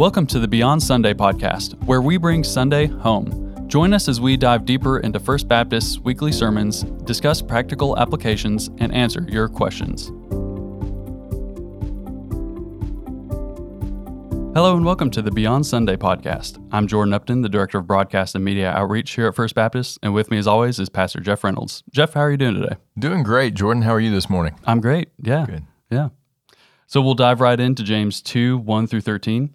Welcome to the Beyond Sunday podcast, where we bring Sunday home. Join us as we dive deeper into First Baptist's weekly sermons, discuss practical applications, and answer your questions. Hello and welcome to the Beyond Sunday podcast. I'm Jordan Upton, the Director of Broadcast and Media Outreach here at First Baptist, and with me as always is Pastor Jeff Reynolds. Jeff, how are you doing today? Doing great. Jordan, how are you this morning? I'm great. Yeah. Good. Yeah. So we'll dive right into James 2 1 through 13.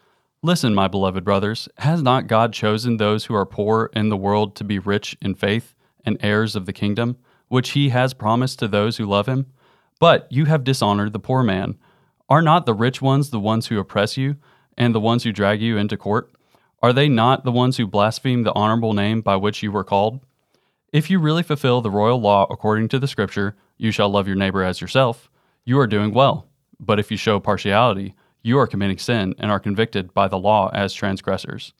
Listen, my beloved brothers, has not God chosen those who are poor in the world to be rich in faith and heirs of the kingdom, which he has promised to those who love him? But you have dishonored the poor man. Are not the rich ones the ones who oppress you, and the ones who drag you into court? Are they not the ones who blaspheme the honorable name by which you were called? If you really fulfill the royal law according to the scripture, you shall love your neighbor as yourself, you are doing well. But if you show partiality, you are committing sin and are convicted by the law as transgressors.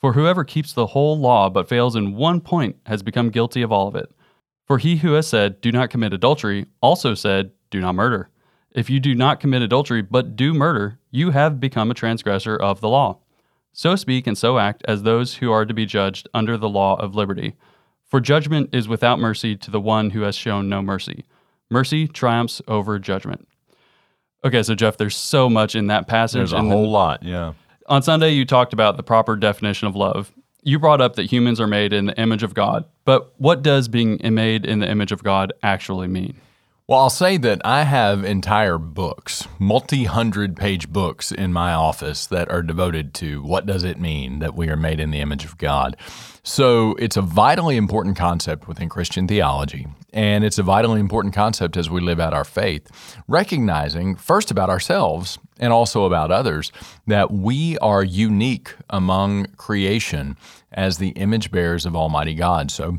For whoever keeps the whole law but fails in one point has become guilty of all of it. For he who has said, Do not commit adultery, also said, Do not murder. If you do not commit adultery but do murder, you have become a transgressor of the law. So speak and so act as those who are to be judged under the law of liberty. For judgment is without mercy to the one who has shown no mercy. Mercy triumphs over judgment. Okay, so Jeff, there's so much in that passage. There's a and whole lot, yeah. On Sunday, you talked about the proper definition of love. You brought up that humans are made in the image of God, but what does being made in the image of God actually mean? Well, I'll say that I have entire books, multi hundred page books in my office that are devoted to what does it mean that we are made in the image of God. So it's a vitally important concept within Christian theology, and it's a vitally important concept as we live out our faith, recognizing first about ourselves and also about others that we are unique among creation as the image bearers of Almighty God. So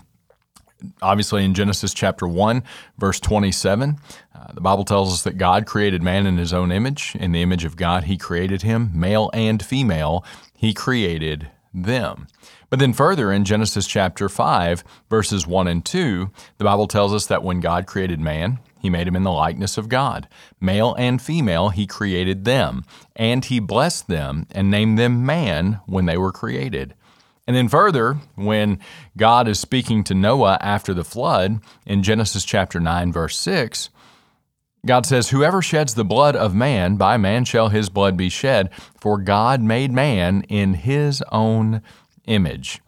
obviously in Genesis chapter 1, verse 27, uh, the Bible tells us that God created man in his own image. In the image of God, he created him, male and female, he created them. But then further in Genesis chapter 5, verses 1 and 2, the Bible tells us that when God created man, he made him in the likeness of God. Male and female, he created them, and he blessed them and named them man when they were created. And then further, when God is speaking to Noah after the flood in Genesis chapter 9, verse 6, God says, Whoever sheds the blood of man, by man shall his blood be shed, for God made man in his own image.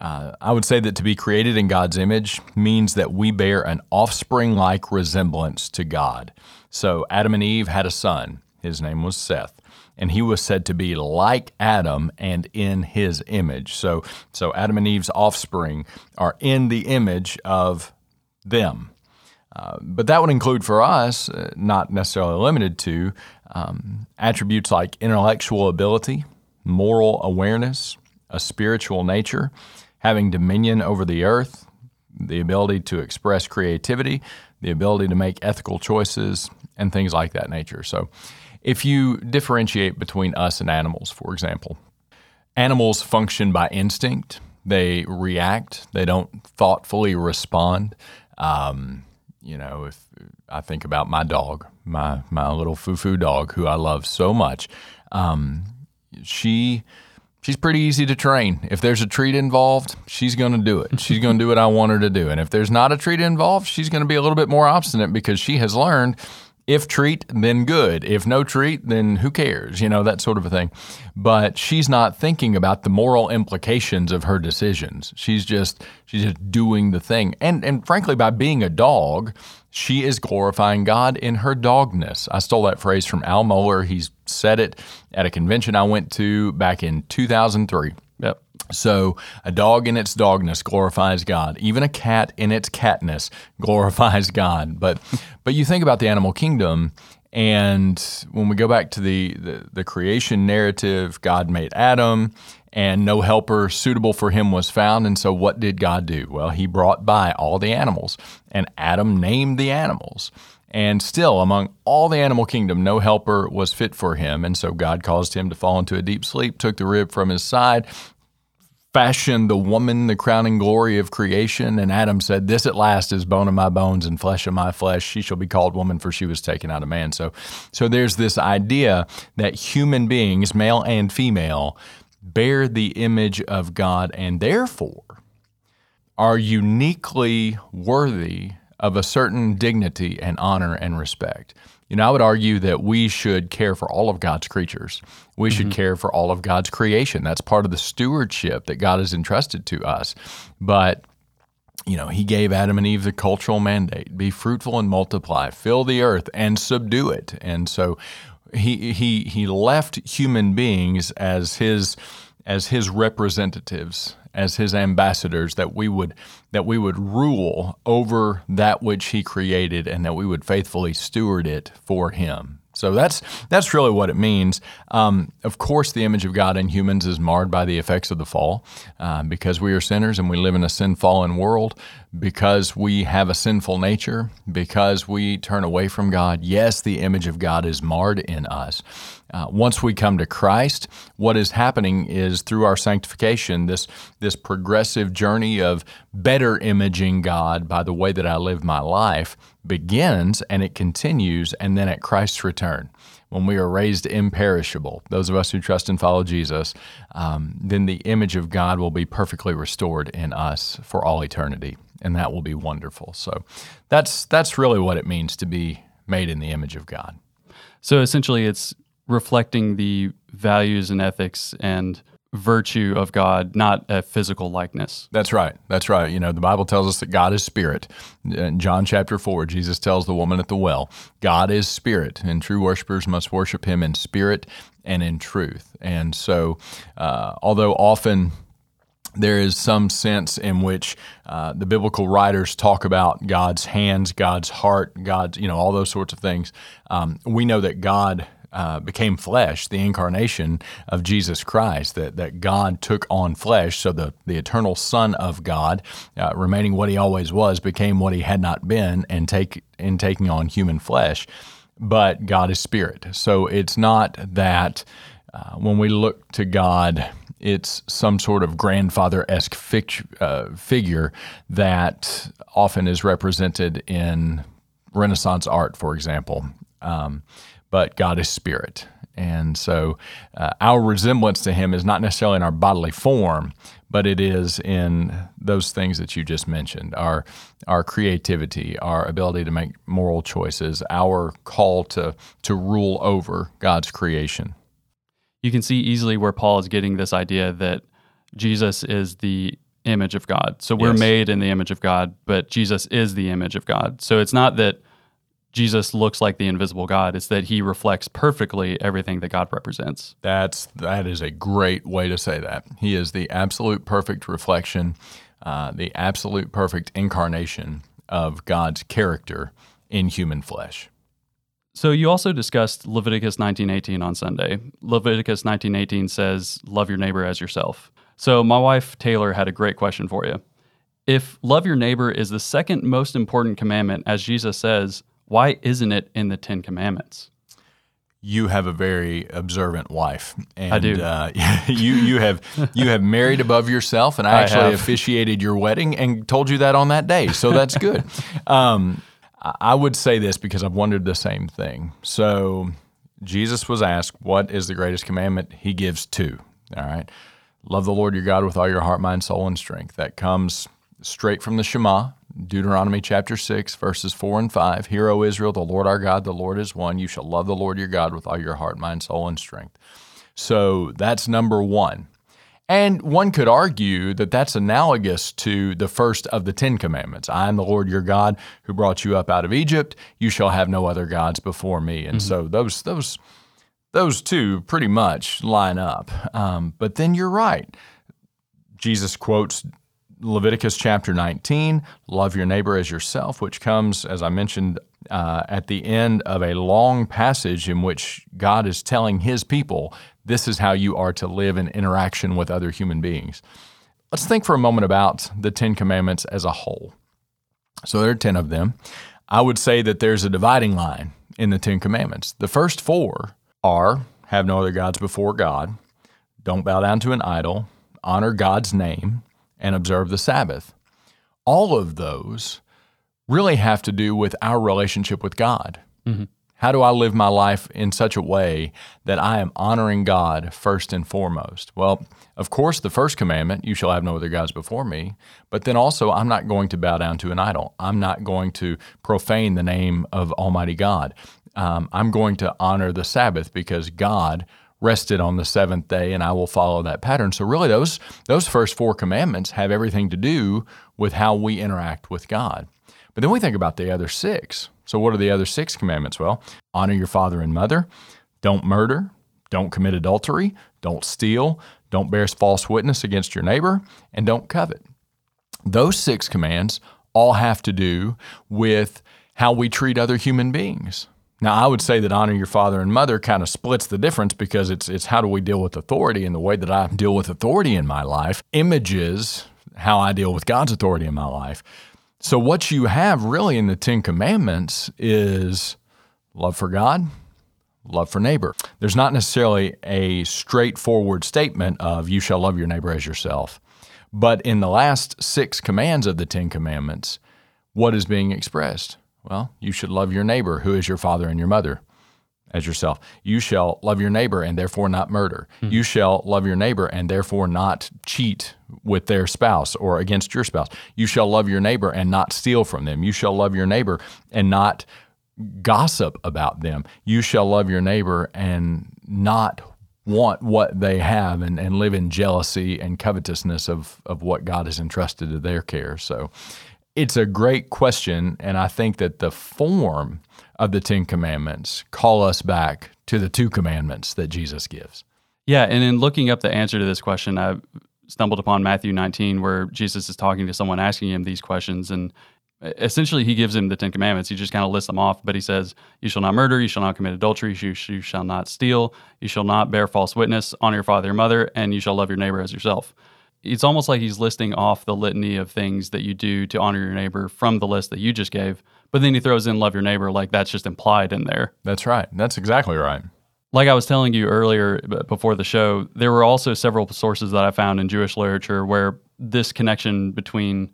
Uh, I would say that to be created in God's image means that we bear an offspring like resemblance to God. So Adam and Eve had a son. His name was Seth. And he was said to be like Adam and in his image. So, so Adam and Eve's offspring are in the image of them. Uh, but that would include for us, uh, not necessarily limited to, um, attributes like intellectual ability, moral awareness, a spiritual nature, having dominion over the earth, the ability to express creativity, the ability to make ethical choices, and things like that nature. So, if you differentiate between us and animals, for example, animals function by instinct, they react, they don't thoughtfully respond. Um, you know, if I think about my dog, my my little foo-foo dog, who I love so much, um, she she's pretty easy to train. If there's a treat involved, she's going to do it. She's going to do what I want her to do. And if there's not a treat involved, she's going to be a little bit more obstinate because she has learned if treat, then good. If no treat, then who cares? You know, that sort of a thing. But she's not thinking about the moral implications of her decisions. She's just she's just doing the thing. And and frankly, by being a dog, she is glorifying God in her dogness. I stole that phrase from Al Mohler. He's said it at a convention I went to back in 2003. So a dog in its dogness glorifies God. Even a cat in its catness glorifies God. But but you think about the animal kingdom, and when we go back to the, the, the creation narrative, God made Adam, and no helper suitable for him was found. And so, what did God do? Well, he brought by all the animals, and Adam named the animals. And still, among all the animal kingdom, no helper was fit for him. And so God caused him to fall into a deep sleep, took the rib from his side, fashioned the woman, the crowning glory of creation. And Adam said, This at last is bone of my bones and flesh of my flesh. She shall be called woman, for she was taken out of man. So, so there's this idea that human beings, male and female, bear the image of God and therefore are uniquely worthy of a certain dignity and honor and respect. You know, I would argue that we should care for all of God's creatures. We should mm-hmm. care for all of God's creation. That's part of the stewardship that God has entrusted to us. But you know, he gave Adam and Eve the cultural mandate be fruitful and multiply, fill the earth and subdue it. And so he he he left human beings as his as his representatives as his ambassadors that we would that we would rule over that which he created and that we would faithfully steward it for him so that's that's really what it means. Um, of course, the image of God in humans is marred by the effects of the fall, uh, because we are sinners and we live in a sin fallen world. Because we have a sinful nature, because we turn away from God. Yes, the image of God is marred in us. Uh, once we come to Christ, what is happening is through our sanctification, this this progressive journey of better imaging God by the way that I live my life begins and it continues, and then at Christ's return, when we are raised imperishable, those of us who trust and follow Jesus, um, then the image of God will be perfectly restored in us for all eternity, and that will be wonderful. So that's that's really what it means to be made in the image of God. So essentially, it's reflecting the values and ethics and virtue of God, not a physical likeness. That's right. That's right. You know, the Bible tells us that God is spirit. In John chapter 4, Jesus tells the woman at the well, God is spirit, and true worshipers must worship him in spirit and in truth. And so, uh, although often there is some sense in which uh, the biblical writers talk about God's hands, God's heart, God's, you know, all those sorts of things. Um, we know that God uh, became flesh, the incarnation of Jesus Christ, that, that God took on flesh. So the, the eternal Son of God, uh, remaining what he always was, became what he had not been and take, in taking on human flesh. But God is spirit. So it's not that uh, when we look to God, it's some sort of grandfather esque uh, figure that often is represented in Renaissance art, for example. Um, but God is spirit. And so uh, our resemblance to him is not necessarily in our bodily form, but it is in those things that you just mentioned our, our creativity, our ability to make moral choices, our call to, to rule over God's creation. You can see easily where Paul is getting this idea that Jesus is the image of God. So we're yes. made in the image of God, but Jesus is the image of God. So it's not that Jesus looks like the invisible God. It's that he reflects perfectly everything that God represents. That's that is a great way to say that. He is the absolute perfect reflection, uh, the absolute perfect incarnation of God's character in human flesh. So you also discussed Leviticus 19:18 on Sunday. Leviticus 19:18 says, "Love your neighbor as yourself." So my wife Taylor had a great question for you. If love your neighbor is the second most important commandment as Jesus says, why isn't it in the Ten Commandments? You have a very observant wife, and I do. Uh, you you have you have married above yourself, and I actually officiated your wedding and told you that on that day, so that's good. um, I would say this because I've wondered the same thing. So Jesus was asked, "What is the greatest commandment?" He gives two. All right, love the Lord your God with all your heart, mind, soul, and strength. That comes straight from the Shema. Deuteronomy chapter 6, verses 4 and 5. Hear, O Israel, the Lord our God, the Lord is one. You shall love the Lord your God with all your heart, mind, soul, and strength. So that's number one. And one could argue that that's analogous to the first of the Ten Commandments I am the Lord your God who brought you up out of Egypt. You shall have no other gods before me. And mm-hmm. so those, those, those two pretty much line up. Um, but then you're right. Jesus quotes Leviticus chapter 19, love your neighbor as yourself, which comes, as I mentioned uh, at the end of a long passage in which God is telling his people, this is how you are to live in interaction with other human beings. Let's think for a moment about the Ten Commandments as a whole. So there are 10 of them. I would say that there's a dividing line in the Ten Commandments. The first four are have no other gods before God, don't bow down to an idol, honor God's name, and observe the Sabbath. All of those really have to do with our relationship with God. Mm-hmm. How do I live my life in such a way that I am honoring God first and foremost? Well, of course, the first commandment, you shall have no other gods before me, but then also, I'm not going to bow down to an idol. I'm not going to profane the name of Almighty God. Um, I'm going to honor the Sabbath because God rested on the seventh day and I will follow that pattern. So really those those first four commandments have everything to do with how we interact with God. But then we think about the other six. So, what are the other six commandments? Well, honor your father and mother, don't murder, don't commit adultery, don't steal, don't bear false witness against your neighbor, and don't covet. Those six commands all have to do with how we treat other human beings. Now, I would say that honor your father and mother kind of splits the difference because it's, it's how do we deal with authority and the way that I deal with authority in my life images how I deal with God's authority in my life. So, what you have really in the Ten Commandments is love for God, love for neighbor. There's not necessarily a straightforward statement of you shall love your neighbor as yourself. But in the last six commands of the Ten Commandments, what is being expressed? Well, you should love your neighbor, who is your father and your mother as yourself. You shall love your neighbor and therefore not murder. Mm-hmm. You shall love your neighbor and therefore not cheat with their spouse or against your spouse. You shall love your neighbor and not steal from them. You shall love your neighbor and not gossip about them. You shall love your neighbor and not want what they have and, and live in jealousy and covetousness of, of what God has entrusted to their care. So it's a great question. And I think that the form of the Ten Commandments call us back to the two commandments that Jesus gives. Yeah, and in looking up the answer to this question, I stumbled upon Matthew 19, where Jesus is talking to someone asking him these questions. And essentially, he gives him the Ten Commandments. He just kind of lists them off, but he says, You shall not murder, you shall not commit adultery, you, you shall not steal, you shall not bear false witness, honor your father and mother, and you shall love your neighbor as yourself. It's almost like he's listing off the litany of things that you do to honor your neighbor from the list that you just gave but then he throws in love your neighbor, like that's just implied in there. That's right. That's exactly right. Like I was telling you earlier before the show, there were also several sources that I found in Jewish literature where this connection between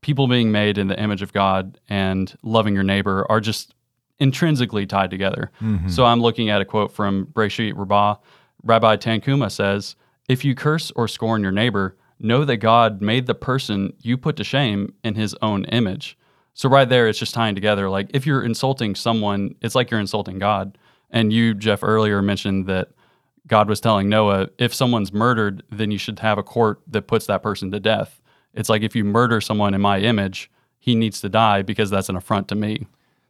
people being made in the image of God and loving your neighbor are just intrinsically tied together. Mm-hmm. So I'm looking at a quote from Bereshit Rabbah. Rabbi Tanhuma says, If you curse or scorn your neighbor, know that God made the person you put to shame in his own image. So right there, it's just tying together. Like if you're insulting someone, it's like you're insulting God. And you, Jeff, earlier mentioned that God was telling Noah, if someone's murdered, then you should have a court that puts that person to death. It's like if you murder someone in my image, he needs to die because that's an affront to me.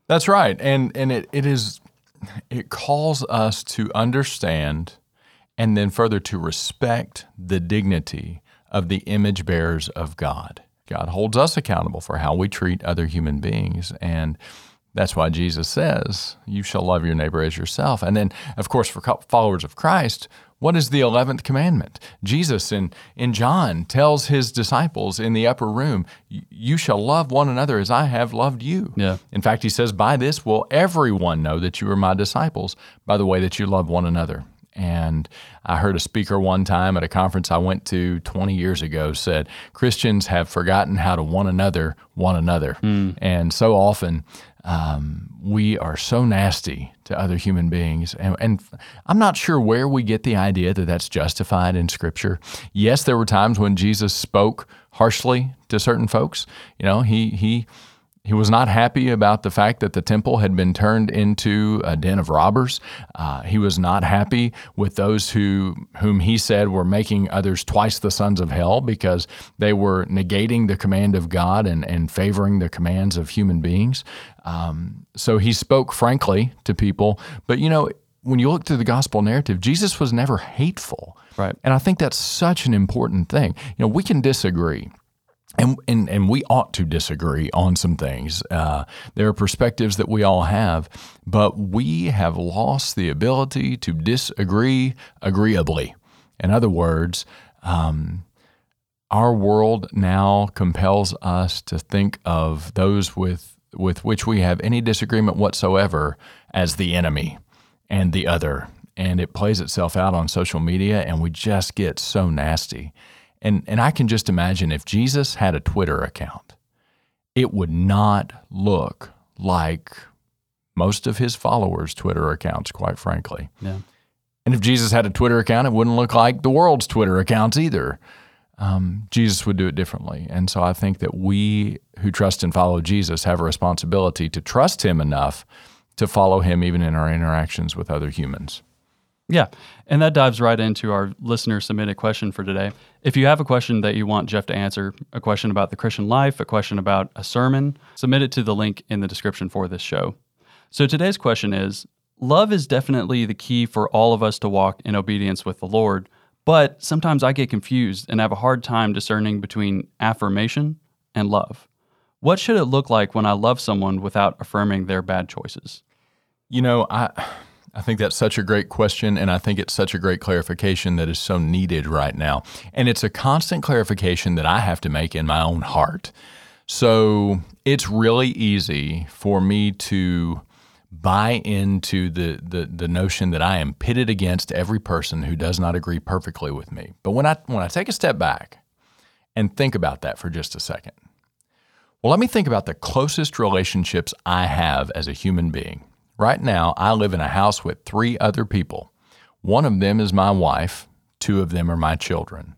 That's right. And and it, it is it calls us to understand and then further to respect the dignity of the image bearers of God. God holds us accountable for how we treat other human beings. And that's why Jesus says, You shall love your neighbor as yourself. And then, of course, for followers of Christ, what is the 11th commandment? Jesus in, in John tells his disciples in the upper room, You shall love one another as I have loved you. Yeah. In fact, he says, By this will everyone know that you are my disciples, by the way that you love one another. And I heard a speaker one time at a conference I went to 20 years ago said, Christians have forgotten how to one another, one another. Mm. And so often um, we are so nasty to other human beings. And, and, I'm not sure where we get the idea that that's justified in Scripture. Yes, there were times when Jesus spoke harshly to certain folks. You know, he, he, he was not happy about the fact that the temple had been turned into a den of robbers. Uh, he was not happy with those who, whom he said were making others twice the sons of hell because they were negating the command of God and, and favoring the commands of human beings. Um, so he spoke frankly to people. But you know, when you look through the gospel narrative, Jesus was never hateful. Right. And I think that's such an important thing. You know, we can disagree and, and, and we ought to disagree on some things. Uh, there are perspectives that we all have, but we have lost the ability to disagree agreeably. In other words, um, our world now compels us to think of those with with which we have any disagreement whatsoever as the enemy and the other. And it plays itself out on social media, and we just get so nasty. And, and I can just imagine if Jesus had a Twitter account, it would not look like most of his followers' Twitter accounts, quite frankly. Yeah. And if Jesus had a Twitter account, it wouldn't look like the world's Twitter accounts either. Um, Jesus would do it differently. And so I think that we who trust and follow Jesus have a responsibility to trust him enough to follow him even in our interactions with other humans. Yeah. And that dives right into our listener submitted question for today. If you have a question that you want Jeff to answer, a question about the Christian life, a question about a sermon, submit it to the link in the description for this show. So today's question is Love is definitely the key for all of us to walk in obedience with the Lord, but sometimes I get confused and have a hard time discerning between affirmation and love. What should it look like when I love someone without affirming their bad choices? You know, I I think that's such a great question, and I think it's such a great clarification that is so needed right now. And it's a constant clarification that I have to make in my own heart. So it's really easy for me to buy into the, the, the notion that I am pitted against every person who does not agree perfectly with me. But when I, when I take a step back and think about that for just a second, well, let me think about the closest relationships I have as a human being. Right now, I live in a house with three other people. One of them is my wife, two of them are my children.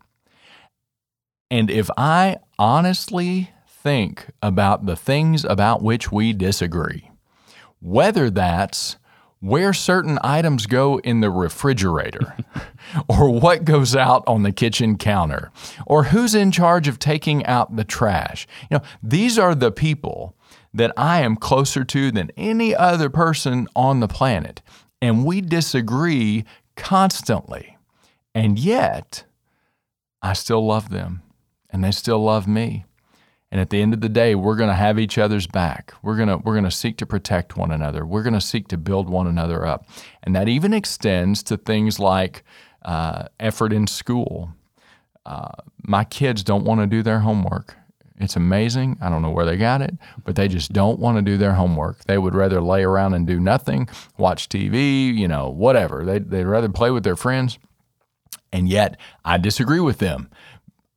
And if I honestly think about the things about which we disagree, whether that's where certain items go in the refrigerator, or what goes out on the kitchen counter, or who's in charge of taking out the trash. You know, these are the people that I am closer to than any other person on the planet. And we disagree constantly. And yet, I still love them, and they still love me. And at the end of the day, we're going to have each other's back. We're going to we're going to seek to protect one another. We're going to seek to build one another up, and that even extends to things like uh, effort in school. Uh, my kids don't want to do their homework. It's amazing. I don't know where they got it, but they just don't want to do their homework. They would rather lay around and do nothing, watch TV, you know, whatever. They, they'd rather play with their friends. And yet, I disagree with them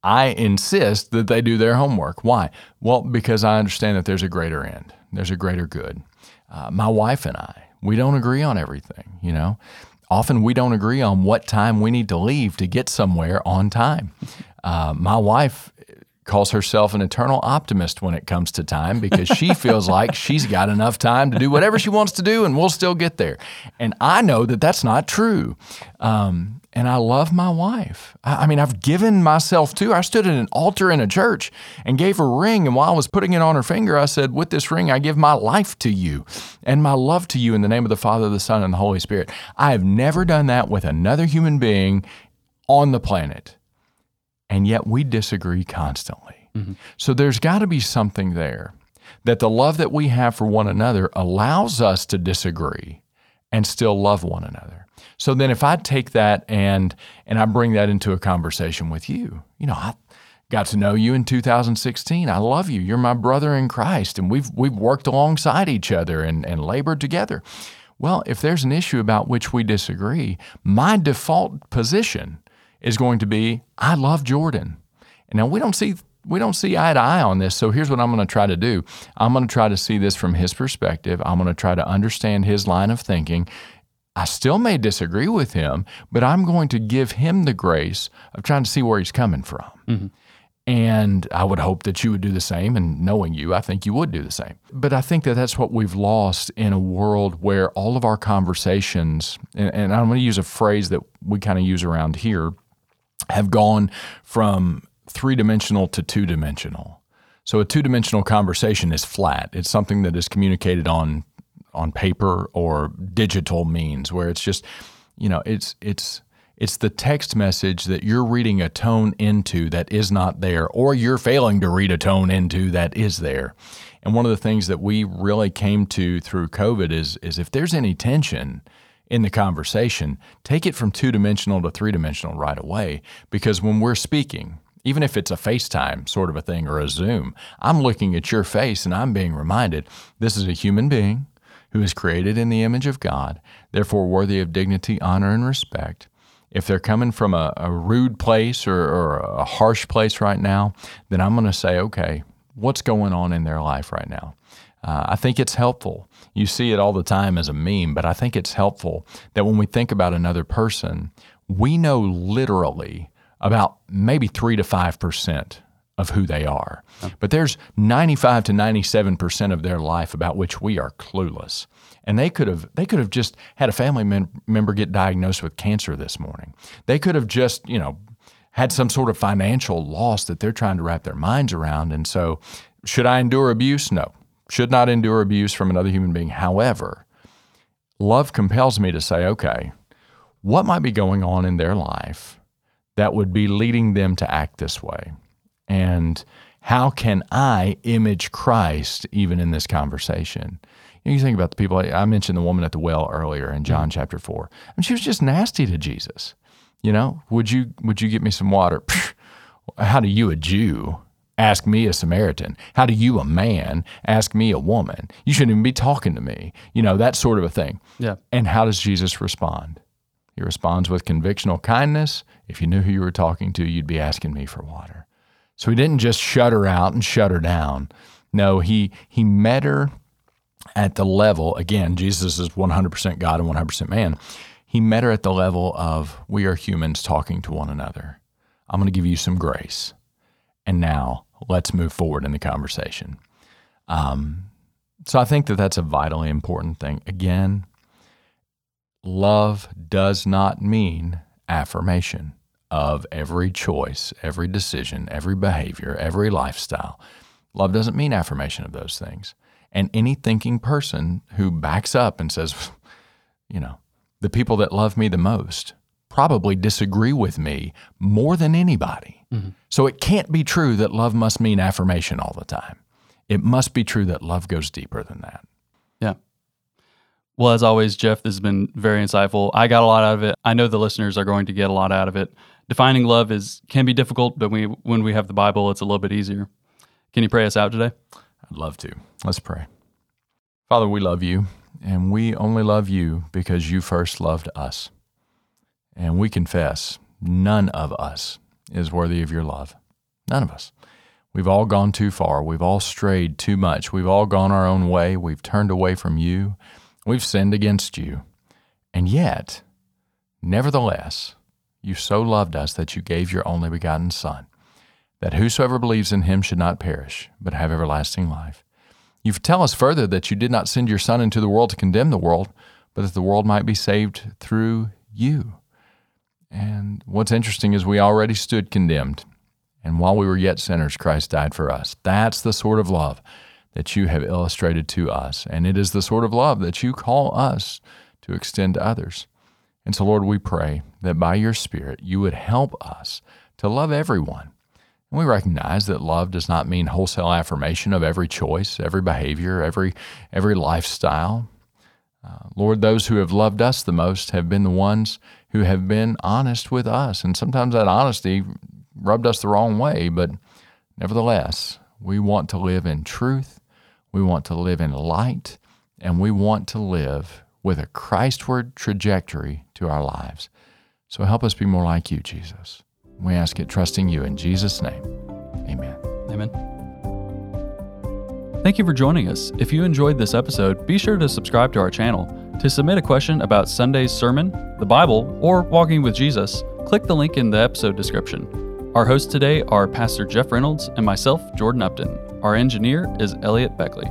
I insist that they do their homework. Why? Well, because I understand that there's a greater end, there's a greater good. Uh, my wife and I, we don't agree on everything, you know. Often we don't agree on what time we need to leave to get somewhere on time. Uh, my wife calls herself an eternal optimist when it comes to time because she feels like she's got enough time to do whatever she wants to do and we'll still get there. And I know that that's not true. Um, and I love my wife. I, I mean, I've given myself to her. I stood at an altar in a church and gave her a ring. And while I was putting it on her finger, I said, With this ring, I give my life to you and my love to you in the name of the Father, the Son, and the Holy Spirit. I have never done that with another human being on the planet. And yet we disagree constantly. Mm-hmm. So there's got to be something there that the love that we have for one another allows us to disagree and still love one another. So then if I take that and and I bring that into a conversation with you, you know, I got to know you in 2016. I love you. You're my brother in Christ and we've we've worked alongside each other and, and labored together. Well, if there's an issue about which we disagree, my default position is going to be I love Jordan. And now we don't see we don't see eye to eye on this. So here's what I'm going to try to do. I'm going to try to see this from his perspective. I'm going to try to understand his line of thinking I still may disagree with him, but I'm going to give him the grace of trying to see where he's coming from. Mm-hmm. And I would hope that you would do the same. And knowing you, I think you would do the same. But I think that that's what we've lost in a world where all of our conversations, and, and I'm going to use a phrase that we kind of use around here, have gone from three dimensional to two dimensional. So a two dimensional conversation is flat, it's something that is communicated on on paper or digital means where it's just you know it's it's It's the text message that you're reading a tone into that is not there, or you're failing to read a tone into that is there. And one of the things that we really came to through COVID is, is if there's any tension in the conversation, take it from two dimensional to three dimensional right away. Because when we're speaking, even if it's a FaceTime sort of a thing or a Zoom, I'm looking at your face and I'm being reminded this is a human being who is created in the image of God, therefore worthy of dignity, honor, and respect if they're coming from a, a rude place or, or, a harsh place right now, then I'm going to say, okay, what's going on in their life right now? Uh, I think it's helpful. You see it all the time as a meme, but I think it's helpful that when we think about another person, we know literally about maybe three to five percent of who they are. But there's 95 to 97% of their life about which we are clueless and they could have they could have just had a family mem- member get diagnosed with cancer this morning. They could have just you know had some sort of financial loss that they're trying to wrap their minds around. And so, should I endure abuse? No, should not endure abuse from another human being. However, love compels me to say, okay, what might be going on in their life that would be leading them to act this way, and how can I image Christ even in this conversation? You think about the people, I mentioned the woman at the well earlier in John mm-hmm. chapter 4. I mean, she was just nasty to Jesus. You know, would you would you get me some water? How do you, a Jew, ask me a Samaritan? How do you, a man, ask me a woman? You shouldn't even be talking to me. You know, that sort of a thing. Yeah. And how does Jesus respond? He responds with convictional kindness. If you knew who you were talking to, you'd be asking me for water. So he didn't just shut her out and shut her down. No, he he met her at the level, again, Jesus is 100% God and 100% man. He met her at the level of we are humans talking to one another. I'm going to give you some grace. And now let's move forward in the conversation. Um, so I think that that's a vitally important thing. Again, love does not mean affirmation of every choice, every decision, every behavior, every lifestyle. Love doesn't mean affirmation of those things. And any thinking person who backs up and says, you know, the people that love me the most probably disagree with me more than anybody. Mm-hmm. So it can't be true that love must mean affirmation all the time. It must be true that love goes deeper than that. Yeah. Well, as always, Jeff, this has been very insightful. I got a lot out of it. I know the listeners are going to get a lot out of it. Defining love is can be difficult, but we, when we have the Bible, it's a little bit easier. Can you pray us out today? I'd love to. Let's pray. Father, we love you, and we only love you because you first loved us. And we confess none of us is worthy of your love. None of us. We've all gone too far. We've all strayed too much. We've all gone our own way. We've turned away from you. We've sinned against you. And yet, nevertheless, you so loved us that you gave your only begotten Son that whosoever believes in him should not perish, but have everlasting life. You tell us further that you did not send your Son into the world to condemn the world, but that the world might be saved through you. And what's interesting is we already stood condemned. And while we were yet sinners, Christ died for us. That's the sort of love that you have illustrated to us. And it is the sort of love that you call us to extend to others. And so, Lord, we pray that by your Spirit, you would help us to love everyone And we recognize that love does not mean wholesale affirmation of every choice, every behavior, every, every lifestyle. Uh, Lord, those who have loved us the most have been the ones who have been honest with us. And sometimes that honesty rubbed us the wrong way, but nevertheless, we want to live in truth, we want to live in light, and we want to live with a Christward trajectory to our lives. So help us be more like you, Jesus. We ask it trusting you in Jesus' name. Amen. Amen. Thank you for joining us. If you enjoyed this episode, be sure to subscribe to our channel. To submit a question about Sunday's sermon, the Bible, or walking with Jesus, click the link in the episode description. Our hosts today are Pastor Jeff Reynolds and myself, Jordan Upton. Our engineer is Elliot Beckley.